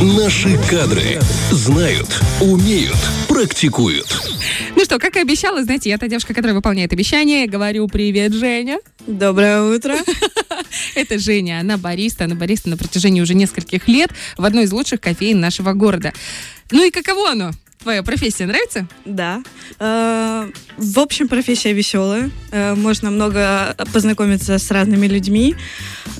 Наши кадры знают, умеют, практикуют. Ну что, как и обещала, знаете, я та девушка, которая выполняет обещание. Говорю привет, Женя. Доброе утро. Это Женя, она бариста, она бариста на протяжении уже нескольких лет в одной из лучших кофеин нашего города. Ну и каково оно? Твоя профессия нравится? Да. Э, В общем, профессия веселая. Э, Можно много познакомиться с разными людьми.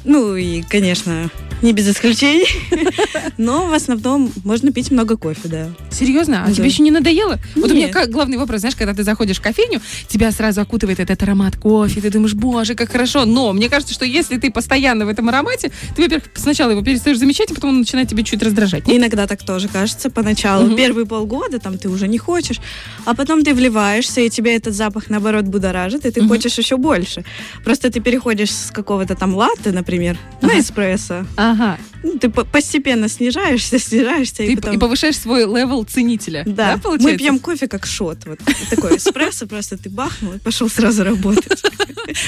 Ну и, конечно, не без исключений. Но в основном можно пить много кофе, да. Серьезно? А Да. тебе еще не надоело? Вот у меня Нет. как главный вопрос, знаешь, когда ты заходишь в кофейню, тебя сразу окутывает этот аромат кофе, ты думаешь, боже, как хорошо. Но мне кажется, что если ты постоянно в этом аромате, ты, во-первых, сначала его перестаешь замечать, а потом он начинает тебя чуть раздражать. Нет? Иногда так тоже кажется поначалу. Мгм. Первые полгода там ты уже не хочешь, а потом ты вливаешься, и тебе этот запах, наоборот, будоражит, и ты Мгм. хочешь еще больше. Просто ты переходишь с какого-то там латте, например, Ага. на эспрессо. Ага. Ну, ты по- постепенно снижаешься, снижаешься, Ты и потом... и повышаешь свой level ценителя. Да, мы получается? пьем кофе как shot. Вот такой эспрессо, просто ты бахнул и пошел сразу работать.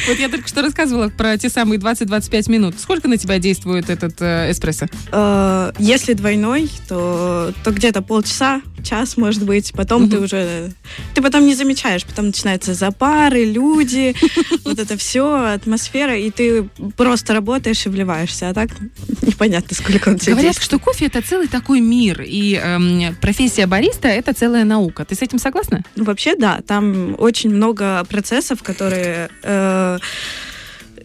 Вот я только что рассказывала про те самые 20-25 минут. Сколько на тебя действует этот э, эспрессо? Э, Если двойной, то где-то полчаса, час, может быть. Потом ты уже... Ты потом не замечаешь. Потом начинаются запары, люди, вот это все, атмосфера, и ты просто работаешь и вливаешься. А так непонятно, сколько он тебе Говорят, что кофе это целый такой мир, и эм, профессия бариста это целая наука. Ты с этим согласна? Вообще, да, там очень много процессов, которые э,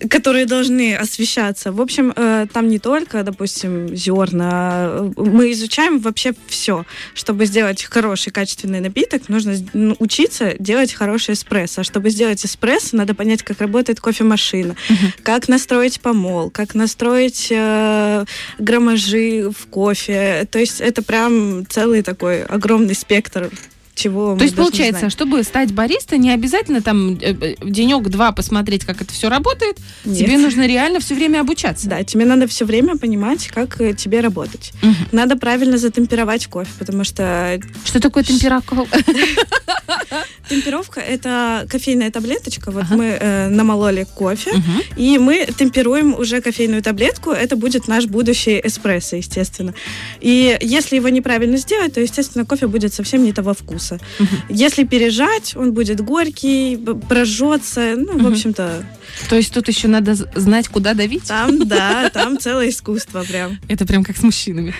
которые должны освещаться. В общем, э, там не только, допустим, зерна. Мы изучаем вообще все. Чтобы сделать хороший, качественный напиток, нужно ну, учиться делать хороший эспрессо. А чтобы сделать эспрессо, надо понять, как работает кофемашина, как настроить помол, как настроить э, граммажи в кофе. То есть это прям целый такой огромный спектр чего То есть получается, чтобы стать бариста, не обязательно там э, денек-два посмотреть, как это все работает. Нет. Тебе нужно реально все время обучаться. Да, тебе надо все время понимать, как э, тебе работать. Мгм. Надо правильно затемперовать кофе, потому что Что такое температура? темперовка это кофейная таблеточка. Вот Ага. мы э, намололи кофе, и мы темперуем уже кофейную таблетку. Это будет наш будущий эспрессо, естественно. И если его неправильно сделать, то, естественно, кофе будет совсем не того вкуса. Если пережать, он будет горький, прожжется. Ну, в Мгм. общем-то, То есть тут еще надо знать, куда давить. там, да, там целое искусство прям. Это прям как с мужчинами.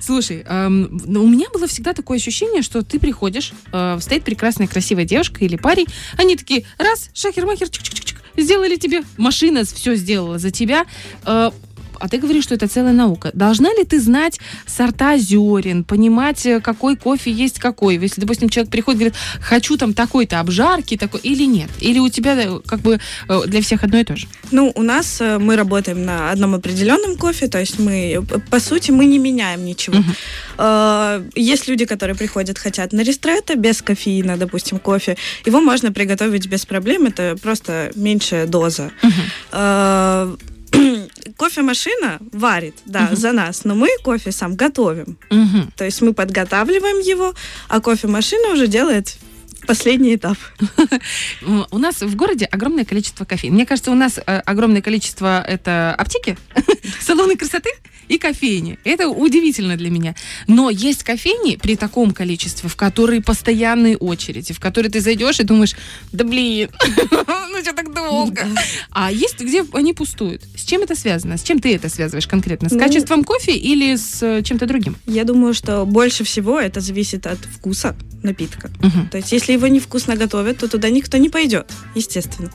Слушай, эм, у меня было всегда такое ощущение, что ты приходишь, э, стоит прекрасная, красивая девушка или парень, они такие, раз, шахер-махер, чик-чик-чик, сделали тебе, машина все сделала за тебя, э, а ты говоришь, что это целая наука. Должна ли ты знать сорта зерен, понимать, э, какой кофе есть какой? Если, допустим, человек приходит и говорит, хочу там такой-то обжарки, такой, или нет? Или у тебя э, как бы э, для всех одно и то же? Ну, у нас мы работаем на одном определенном кофе, то есть мы, по сути, мы не меняем ничего. Э, Есть люди, которые приходят, хотят на ристретто, без кофеина, допустим, кофе. Его можно приготовить без проблем, это просто меньшая доза. Э, Кофемашина варит, да, Мгм. за нас, но мы кофе сам готовим. Мгм. То есть мы подготавливаем его, а кофемашина уже делает последний этап. У нас в городе огромное количество кофеин. Мне кажется, у нас э, огромное количество это аптеки, салоны красоты и кофейни. Это удивительно для меня. Но есть кофейни при таком количестве, в которые постоянные очереди, в которые ты зайдешь и думаешь, да блин, ну что так долго? А есть, где они пустуют. С чем это связано? С чем ты это связываешь конкретно? С Ну, качеством кофе или с э, чем-то другим? Я думаю, что больше всего это зависит от вкуса напитка. То есть, если его невкусно готовят, то туда никто не пойдет, естественно.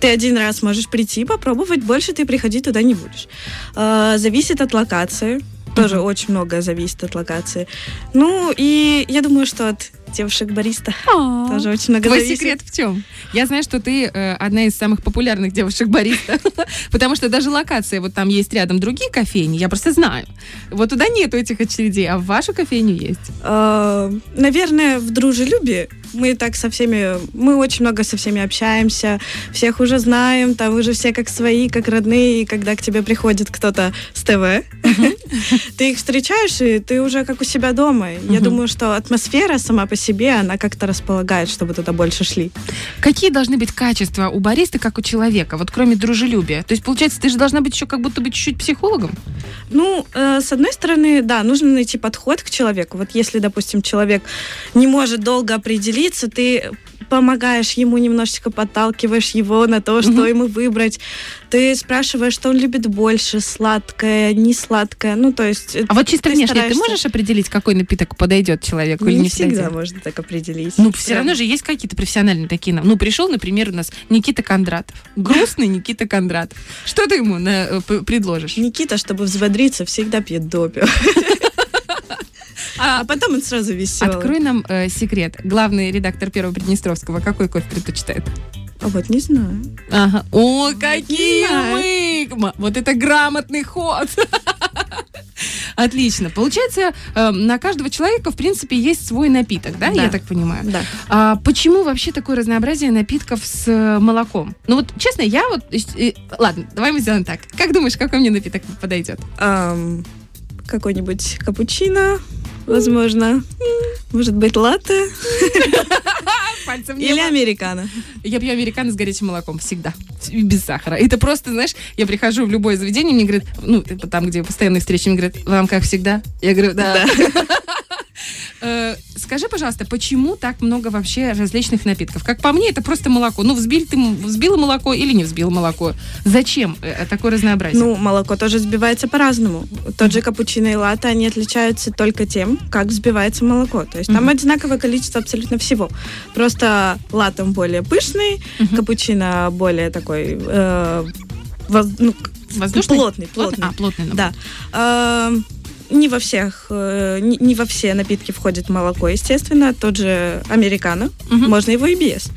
Ты один раз можешь прийти, попробовать, больше ты приходить туда не будешь. А, зависит от локации. Тоже очень многое зависит от локации. Ну, и я думаю, что от девушек бариста тоже очень много Твой зависит. секрет в чем? Я знаю, что ты э, одна из самых популярных девушек бариста, потому что даже локация, вот там есть рядом другие кофейни, я просто знаю. Вот туда нету этих очередей, а в вашу кофейню есть. А, Наверное, в дружелюбии мы так со всеми, мы очень много со всеми общаемся, всех уже знаем, там уже все как свои, как родные, и когда к тебе приходит кто-то с ТВ, ты их встречаешь, и ты уже как у себя дома. Я думаю, что атмосфера сама по себе, она как-то располагает, чтобы туда больше шли. Какие должны быть качества у бариста, как у человека, вот кроме дружелюбия? То есть, получается, ты же должна быть еще как будто бы чуть-чуть психологом? Ну, э, с одной стороны, да, нужно найти подход к человеку. Вот если, допустим, человек не может долго определиться, ты помогаешь ему немножечко, подталкиваешь его на то, что ему выбрать. Ты спрашиваешь, что он любит больше, сладкое, не сладкое. Ну, то есть... А вот чисто ты внешне ты стараешься- можешь определить, какой напиток подойдет человеку или не не всегда подойдет? можно так определить. Ну, все равно же есть какие-то профессиональные такие. Ну, пришел, например, у нас Никита Кондратов. Грустный Никита Кондратов. Что ты ему на- э, предложишь? Никита, чтобы взбодриться, всегда пьет допио. А потом он сразу веселый. Открой нам э, секрет. Главный редактор Первого Приднестровского какой кофе предпочитает? А вот не знаю. Ага. О, какие мы! Вот это грамотный ход! Отлично. Получается, э, на каждого человека, в принципе, есть свой напиток, да, Да. я так понимаю? Да. А почему вообще такое разнообразие напитков с э, молоком? Ну вот, честно, я вот... э, э, ладно, давай мы сделаем так. Как думаешь, какой мне напиток подойдет? Ам, какой-нибудь капучино, возможно. Может быть, латте Пальцем или американо. Я пью американо с горячим молоком всегда. И Без сахара. Это просто, знаешь, я прихожу в любое заведение, мне говорят, ну, типа там, где постоянные встречи, мне говорят, вам как всегда? Я говорю, да. Э, Скажи, пожалуйста, почему так много вообще различных напитков? Как по мне, это просто молоко. Ну, взбил ты взбила молоко или не взбил молоко? Зачем э, такое разнообразие? Ну, молоко тоже взбивается по-разному. Тот же капучино и латте, они отличаются только тем, как взбивается молоко. То есть там Мгм. одинаковое количество абсолютно всего. Просто латте более пышный, Мгм. капучино более такой... э, воз- ну, Воздушный? плотный, плотный. А, плотный. набор. Да. Эм, Не во всех, э, не, не во все напитки входит молоко, естественно. Тот же американо, Мгм. можно его и без.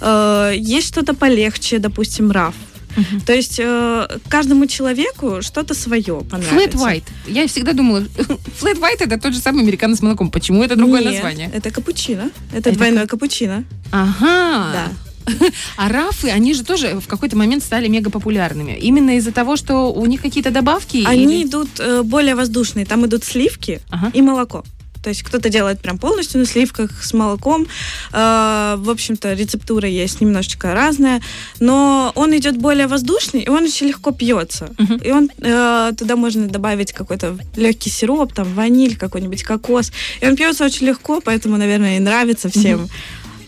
Э, Есть что-то полегче, допустим, раф. Мгм. То есть э, каждому человеку что-то свое Flat понравится. white. Я всегда думала, flat white это тот же самый американо с молоком. Почему это другое Нет, название? Это капучино. Это, Это двойное капучино. Ага. Да. А рафы, они же тоже в какой-то момент стали мега популярными. Именно из-за того, что у них какие-то добавки? Они или- идут э, более воздушные. Там идут сливки Ага. и молоко. То есть кто-то делает прям полностью на сливках с молоком. Э, в общем-то, рецептура есть немножечко разная. Но он идет более воздушный, и он очень легко пьется. Мгм. И он э, туда можно добавить какой-то легкий сироп, там ваниль, какой-нибудь кокос. И он пьется очень легко, поэтому, наверное, и нравится всем.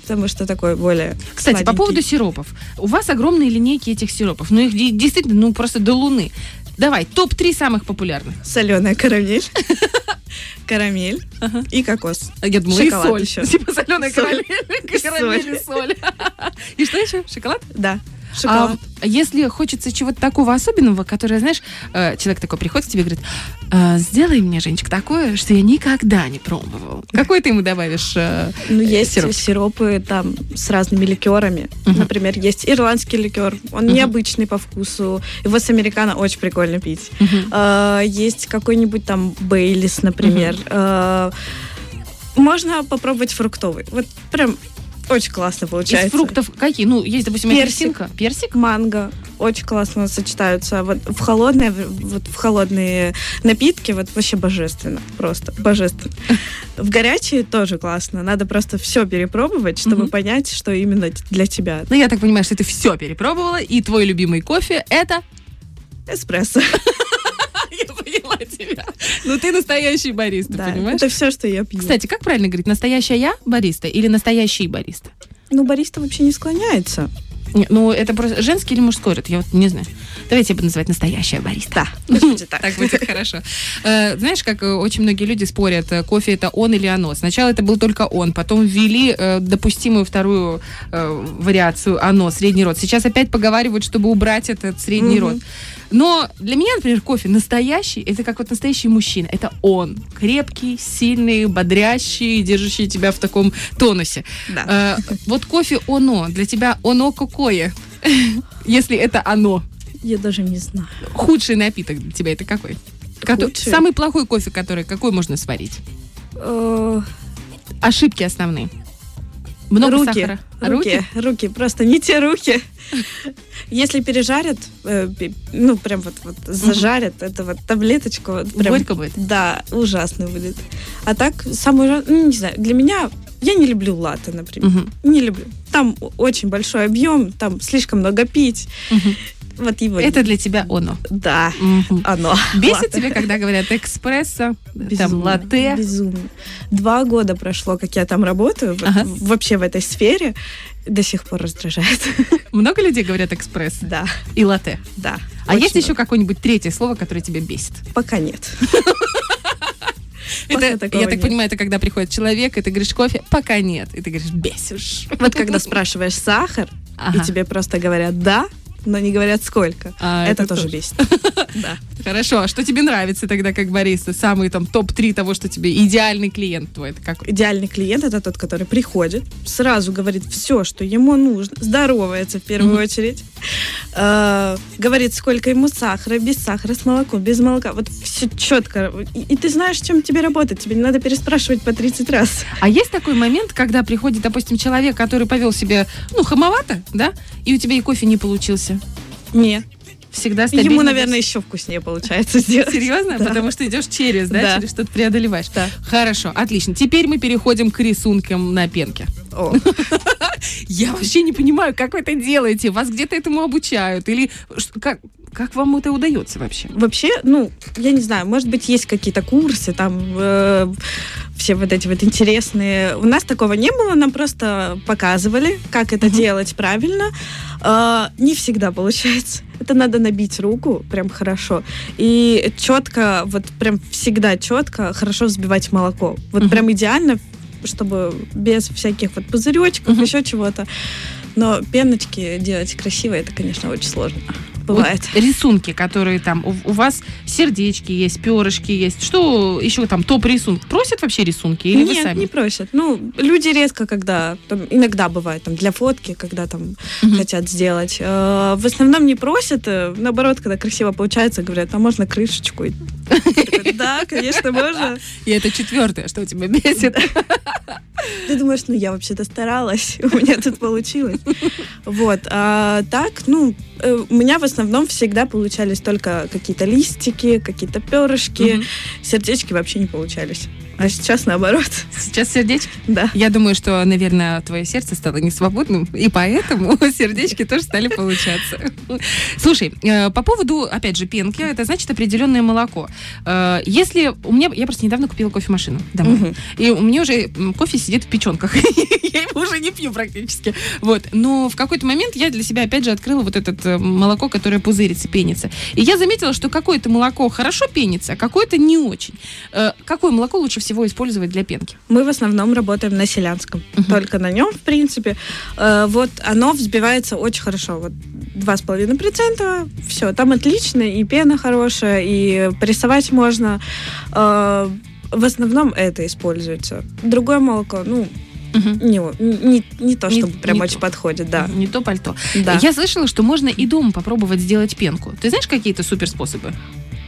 Потому что такой более Кстати, по сладенький. поводу сиропов. У вас огромные линейки этих сиропов. Ну, их де- действительно, ну, просто до луны. Давай, топ-3 самых популярных. Соленая карамель. Карамель Ага. и кокос. Я думала, Шоколад и соль. еще. Типа соленая карамель, карамель и соль. И что еще? Шоколад? Да. Шоколад. А если хочется чего-то такого особенного, которое, знаешь, э, человек такой приходит к тебе и говорит, «А, сделай мне, Женечка, такое, что я никогда не пробовал. Какой ты ему добавишь? э, Ну, э, есть сироп? сиропы там с разными ликерами. Мгм. Например, есть ирландский ликер. Он Мгм. необычный по вкусу. Его с американо очень прикольно пить. А, есть какой-нибудь там Бейлис, например. А, можно попробовать фруктовый. Вот прям очень классно получается. Из фруктов какие? Ну, есть, допустим, Персик. апельсинка. Персик? манго очень классно сочетаются. Вот в холодные, вот в холодные напитки вот вообще божественно, просто божественно. В горячие тоже классно. Надо просто все перепробовать, чтобы Мгм. понять, что именно для тебя. Ну, я так понимаю, что ты все перепробовала, и твой любимый кофе это... Эспрессо. Тебя. Ну, ты настоящий бариста, Да, понимаешь? это все, что я пью. Кстати, как правильно говорить, настоящая я бариста или настоящий бариста? Ну, бариста вообще не склоняется. Не, ну, это просто женский или мужской род, я вот не знаю. Давайте я буду называть настоящая бариста. Да, будет так. Так будет хорошо. Э, Знаешь, как э, очень многие люди спорят, э, кофе это он или оно. Сначала это был только он, потом ввели допустимую вторую вариацию оно, средний род. Сейчас опять поговаривают, чтобы убрать этот средний род. Но для меня, например, кофе настоящий, это как вот настоящий мужчина. Это он. Крепкий, сильный, бодрящий, держащий тебя в таком тонусе. Да. Э, вот кофе оно. Для тебя оно какое? Если это оно. Я даже не знаю. Худший напиток для тебя это какой? Худший? Самый плохой кофе, который какой можно сварить? Э, Ошибки основные. Много руки, сахара. руки, руки, просто не те руки. Если пережарят, э, ну прям вот, вот зажарят, это вот таблеточку, вот прям, Горько будет. да, ужасно будет. А так, ужас- ну не знаю, для меня, я не люблю латте, например. Мгм. Не люблю. Там очень большой объем, там слишком много пить. Мгм. Вот его. Это для тебя оно. Да, Мгм. оно. Бесит Латте. тебя, когда говорят экспрессо, там латте? Безумно. Два года прошло, как я там работаю, вот Ага. в- вообще в этой сфере. До сих пор раздражает. Много людей говорят экспресс Да, и латте. да. А есть еще много. какое-нибудь третье слово, которое тебя бесит? Пока нет. Пока Это, я так нет. понимаю, это когда приходит человек, и ты говоришь кофе, пока нет. И ты говоришь, бесишь. Вот когда спрашиваешь сахар, Ага. и тебе просто говорят «да», но не говорят сколько. А, это, это тоже бесит. Да. Хорошо, а что тебе нравится тогда как бариста? Самый там топ-3 того, что тебе идеальный клиент твой, это какой? Идеальный клиент это тот, который приходит, сразу говорит все, что ему нужно, здоровается в первую Мгм. очередь, э, говорит, сколько ему сахара, без сахара, с молоком, без молока. Вот все четко. И, и ты знаешь, чем тебе работать. Тебе не надо переспрашивать по 30 раз. А есть такой момент, когда приходит, допустим, человек, который повел себя, ну, хамовато, да, и у тебя и кофе не получился? Нет. Всегда стабильно. Ему, наверное, еще вкуснее получается сделать. Серьезно? Да. Потому что идешь через, да, Да. через что-то преодолеваешь. Да. Хорошо, отлично. Теперь мы переходим к рисункам на пенке. О. Я вообще не понимаю, как вы это делаете. Вас где-то этому обучают? Или как, как вам это удается вообще? Вообще, ну, я не знаю, может быть, есть какие-то курсы, там, э, все вот эти вот интересные. У нас такого не было, нам просто показывали, как это Мгм. делать правильно. Э, не всегда получается. Это надо набить руку прям хорошо. И четко, вот прям всегда четко, хорошо взбивать молоко. Вот Мгм. прям идеально, чтобы без всяких вот пузыречков, Мгм. еще чего-то. Но пеночки делать красиво, это, конечно, очень сложно. Бывает. Вот рисунки, которые там у, у вас сердечки есть, перышки есть. Что еще там топ рисунок? Просят вообще рисунки или вы Нет, сами? не просят. Ну, люди редко, когда, там, иногда бывает, там, для фотки, когда там Мгм. хотят сделать. Э, В основном не просят, э, наоборот, когда красиво получается, говорят, а можно крышечку? И Да, конечно, можно. И это четвертое, что у тебя бесит. Ты думаешь, ну, я вообще-то старалась, у меня тут получилось. Вот. А так, ну, э, у меня в основном всегда получались только какие-то листики, какие-то перышки, сердечки вообще не получались. А сейчас наоборот, Сейчас сердечки. да. Я думаю, что, наверное, твое сердце стало несвободным, и поэтому сердечки тоже стали получаться. Слушай, э, по поводу, опять же, пенки, это значит определенное молоко. Э, Если у меня, я просто недавно купила кофемашину домой, Мгм. и у меня уже кофе сидит в печенках. Я его уже не пью практически. Вот. Но в какой-то момент я для себя опять же открыла вот это э, молоко, которое пузырится, пенится. И я заметила, что какое-то молоко хорошо пенится, а какое-то не очень. Какое молоко лучше всего использовать для пенки? Мы в основном работаем на селянском. Мгм. Только на нем, в принципе. Э, вот оно взбивается очень хорошо. Вот 2,5%. Все, там отлично. И пена хорошая, и прессовать можно. Э, в основном это используется. Другое молоко, ну, Мгм. не, не, не то, Не- чтобы прям не очень то. подходит, да. Не то пальто. да. Я слышала, что можно и дома попробовать сделать пенку. Ты знаешь какие-то суперспособы?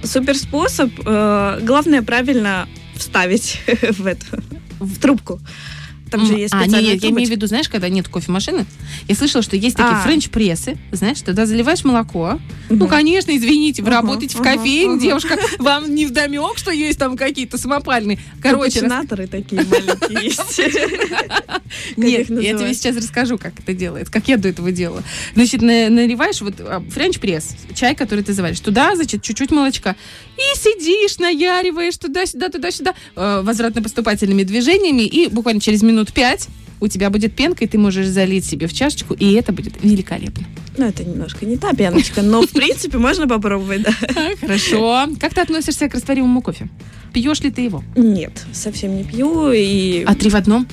Супер способ. э, главное правильно вставить в эту, в трубку. Там же есть а, специальная нет, я имею в виду, знаешь, когда нет кофемашины, я слышала, что есть такие А. френч-прессы, знаешь, туда заливаешь молоко. Ну, Мгм. конечно, извините, вы Ага, работаете в ага, кофейне, ага. девушка, вам не вдомек, что есть там какие-то самопальные. Короче, Капучинаторы такие маленькие есть. Нет, я тебе сейчас расскажу, как это делается, как я до этого делала. Значит, на- наливаешь вот а, френч-пресс, чай, который ты заваришь, туда, значит, чуть-чуть молочка. И сидишь, наяриваешь туда-сюда, туда-сюда, э, возвратно-поступательными движениями, и буквально через минут пять у тебя будет пенка, и ты можешь залить себе в чашечку, и это будет великолепно. Ну, это немножко не та пеночка, но, в принципе, можно попробовать, да. Хорошо. Как ты относишься к растворимому кофе? Пьешь ли ты его? Нет, совсем не пью, и... А три в одном?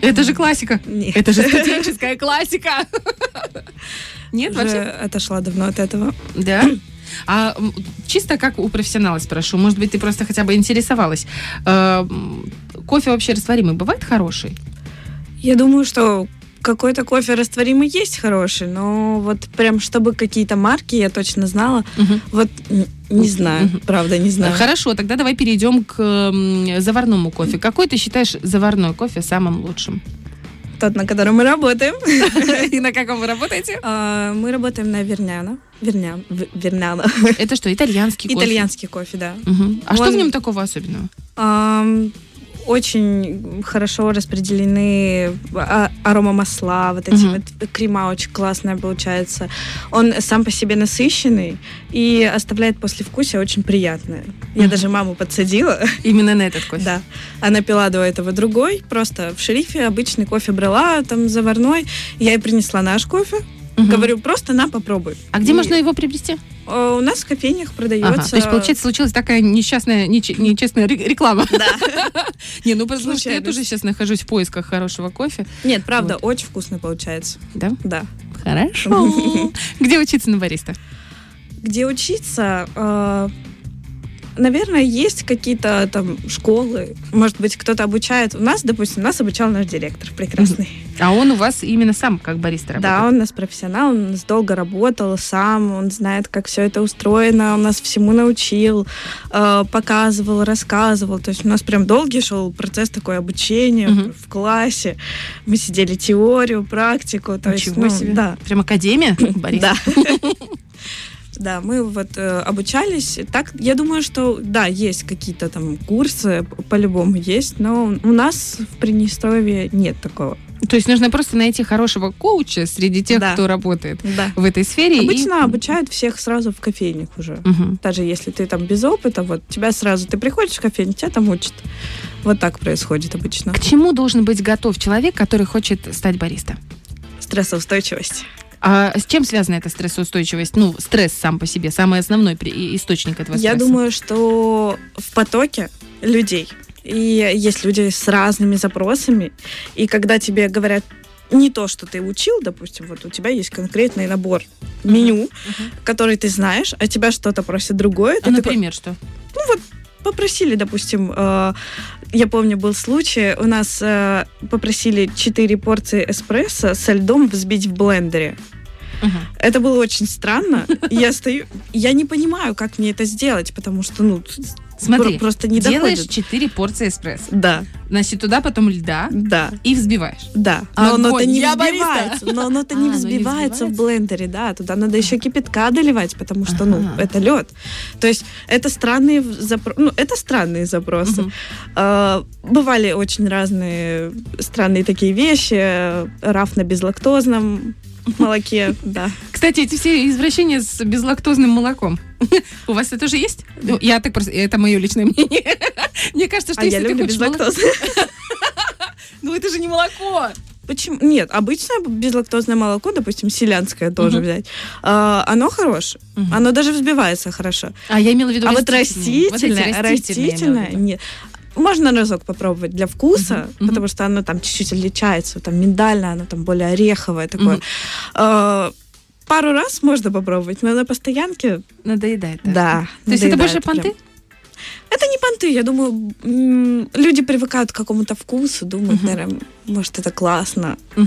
Это же классика. Нет. Это же студенческая классика. Нет, вообще? отошла давно от этого. Да. А чисто как у профессионала спрошу, может быть, ты просто хотя бы интересовалась. Кофе вообще растворимый бывает хороший? Я думаю, что какой-то кофе растворимый есть хороший, но вот прям чтобы какие-то марки я точно знала, вот н- не знаю, Мгм. правда, не знаю. Хорошо, тогда давай перейдем к заварному кофе. Какой ты считаешь заварной кофе самым лучшим? Тот, на котором мы работаем. И на каком вы работаете? А, Мы работаем на Верняна. Верняна. Это что, итальянский кофе? Итальянский кофе, да. А что в нем такого особенного? Очень хорошо распределены а- аромамасла, вот эти Мгм. вот крема очень классная получается. Он сам по себе насыщенный и оставляет послевкусие очень приятное. Я Мгм. даже маму подсадила, Именно на этот кофе. да. Она пила до этого другой, просто в шерифе обычный кофе брала, там заварной. Я ей принесла наш кофе. Мгм. Говорю, просто на, попробуй. А где И, можно его приобрести? э, У нас в кофейнях продается... Ага, то есть, получается, случилась такая несчастная, нече- нечестная ре- реклама. Да. Не, ну потому что я тоже сейчас нахожусь в поисках хорошего кофе. Нет, правда, очень вкусно получается. Да? Да. Хорошо. Где учиться на бариста? Где учиться? Наверное, есть какие-то там школы. Может быть, кто-то обучает. У нас, допустим, нас обучал наш директор прекрасный. А он у вас именно сам как бариста Да, работает? он у нас профессионал, он у нас долго работал сам, он знает, как все это устроено, он нас всему научил, э, показывал, рассказывал. То есть у нас прям долгий шел процесс такой обучения Мгм. в классе. Мы сидели теорию, практику. То есть, Ничего ну, себе. Да, Прям академия бариста? да. Да, мы вот э, обучались. Так, я думаю, что да, есть какие-то там курсы, по-любому есть, но у нас в Приднестровье нет такого. То есть нужно просто найти хорошего коуча среди тех, Да. кто работает Да. в этой сфере. и- Обычно обучают всех сразу в кофейнях уже. Мгм. Даже если ты там без опыта, вот тебя сразу, ты приходишь в кофейню, тебя там учат. Вот так происходит обычно. К чему должен быть готов человек, который хочет стать бариста? Стрессоустойчивость. А с чем связана эта стрессоустойчивость? Ну, стресс сам по себе, самый основной источник этого Я стресса. думаю, что в потоке людей, и есть люди с разными запросами, и когда тебе говорят не то, что ты учил, допустим, вот у тебя есть конкретный набор меню, Мгм. который ты знаешь, а тебя что-то просит другое, А, ты такой, например, что? попросили, допустим, э, я помню, был случай, у нас э, попросили 4 порции эспрессо со льдом взбить в блендере. Мгм. Это было очень странно. Я стою, я не понимаю, как мне это сделать, потому что, ну, Смотри, про- просто не делаешь доходит. 4 порции эспрессо. Да, Значит, туда потом льда да, и взбиваешь. да. Но оно-то Огонь, не я бариста. взбивается. Но оно-то А, не оно не взбивается в блендере, да. Туда надо еще кипятка доливать, потому что, ну, это лед. То есть это странные запросы. Ну, это странные запросы. А, Бывали очень разные странные такие вещи. Раф на безлактозном молоке, да. Кстати, эти все извращения с безлактозным молоком. У вас это тоже есть? Ну, я так просто, это мое личное мнение. Мне кажется, что А я если ты люблю хочешь молоко-. Ну это же не молоко. Почему? Нет, обычное безлактозное молоко, допустим, селянское тоже Мгм. взять, а, оно хорошее. Мгм. Оно даже взбивается хорошо. А я имела в виду а вот растительные. Вот растительное, я растительное, нет. Можно разок попробовать для вкуса, Мгм, мгм. потому что оно там чуть-чуть отличается, там миндальное, оно там более ореховое такое. Мгм. А, Пару раз можно попробовать, но на постоянке, Надоедает. да? да. То есть это больше прям. понты? Это не понты, я думаю, люди привыкают к какому-то вкусу, думают, Мгм. наверное, может, это классно. Я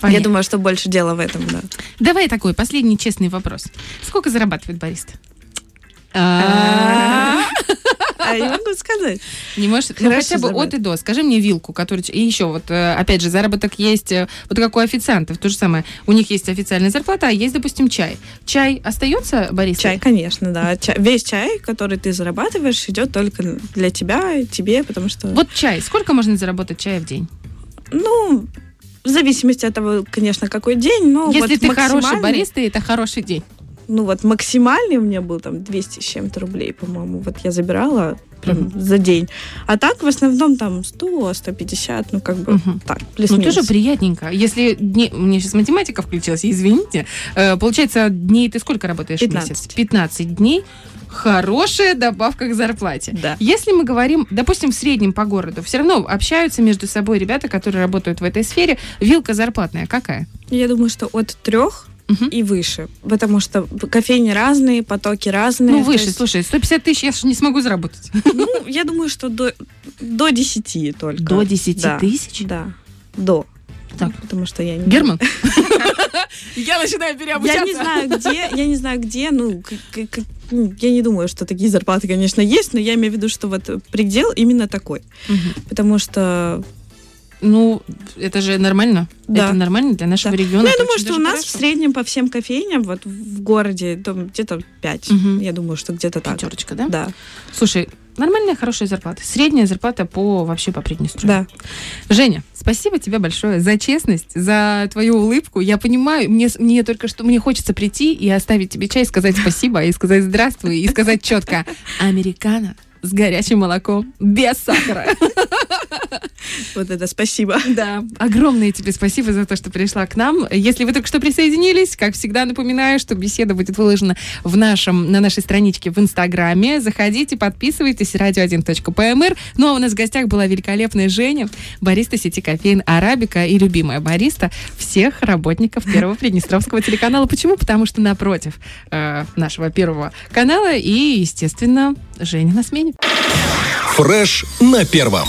Понятно. думаю, что больше дела в этом, да. Давай такой последний честный вопрос. Сколько зарабатывает бариста? Я могу сказать. Не можешь, ну хотя бы от и до. Скажи мне вилку, которую... И еще вот, э, опять же, заработок есть, э, вот как у официантов, то же самое. У них есть официальная зарплата, а есть, допустим, чай. Чай остается, Борис? Чай, конечно, да. Чай- весь чай, который ты зарабатываешь, идет только для тебя тебе, потому что, Вот чай. Сколько можно заработать чая в день? ну, в зависимости от того, конечно, какой день, но Если вот ты хороший бариста, это хороший день. Ну вот максимальный у меня был там 200 с чем-то рублей, по-моему. Вот я забирала прям Мгм. за день. А так в основном там 100, 150, ну как бы Мгм. так, Ну, плюс-минус. тоже приятненько. Если дни... У меня сейчас математика включилась, извините. Э, получается, дней ты сколько работаешь в 15. месяц? 15 дней. Хорошая добавка к зарплате. Да. Если мы говорим, допустим, в среднем по городу, все равно общаются между собой ребята, которые работают в этой сфере. Вилка зарплатная какая? Я думаю, что от трех Мгм. и выше, потому что кофейни разные, потоки разные. Ну, выше, есть, слушай, 150 тысяч я же не смогу заработать. Ну, я думаю, что до, до 10 только. До 10 Да. тысяч? Да, до. Так. Потому что я не... Герман? Я начинаю Я не знаю, где, я не знаю, где, ну, ну, я не думаю, что такие зарплаты, конечно, есть, но я имею в виду, что вот предел именно такой. Потому что, Ну, это же нормально. Да. Это нормально для нашего Да. региона. ну, я думаю, что у нас в хорошо. среднем по всем кофейням, вот в городе, там где-то 5. Мгм. Я думаю, что где-то так. Пятерочка, да? Да. Слушай, Нормальная, хорошая зарплата. Средняя зарплата по вообще по Приднестровью. Да. Женя, спасибо тебе большое за честность, за твою улыбку. Я понимаю, мне, мне только что мне хочется прийти и оставить тебе чай, сказать спасибо, и сказать здравствуй, и сказать четко «Американо» с горячим молоком, без сахара. Вот это спасибо. Да, огромное тебе спасибо за то, что пришла к нам. Если вы только что присоединились, как всегда напоминаю, что беседа будет выложена в нашем, на нашей страничке в Инстаграме. Заходите, подписывайтесь, radio1.pmr. Ну, а у нас в гостях была великолепная Женя, бариста сети кофеин Арабика и любимая бариста всех работников Первого Приднестровского телеканала. Почему? Потому что напротив э, нашего Первого канала и, естественно, Женя на смене. Фреш на первом.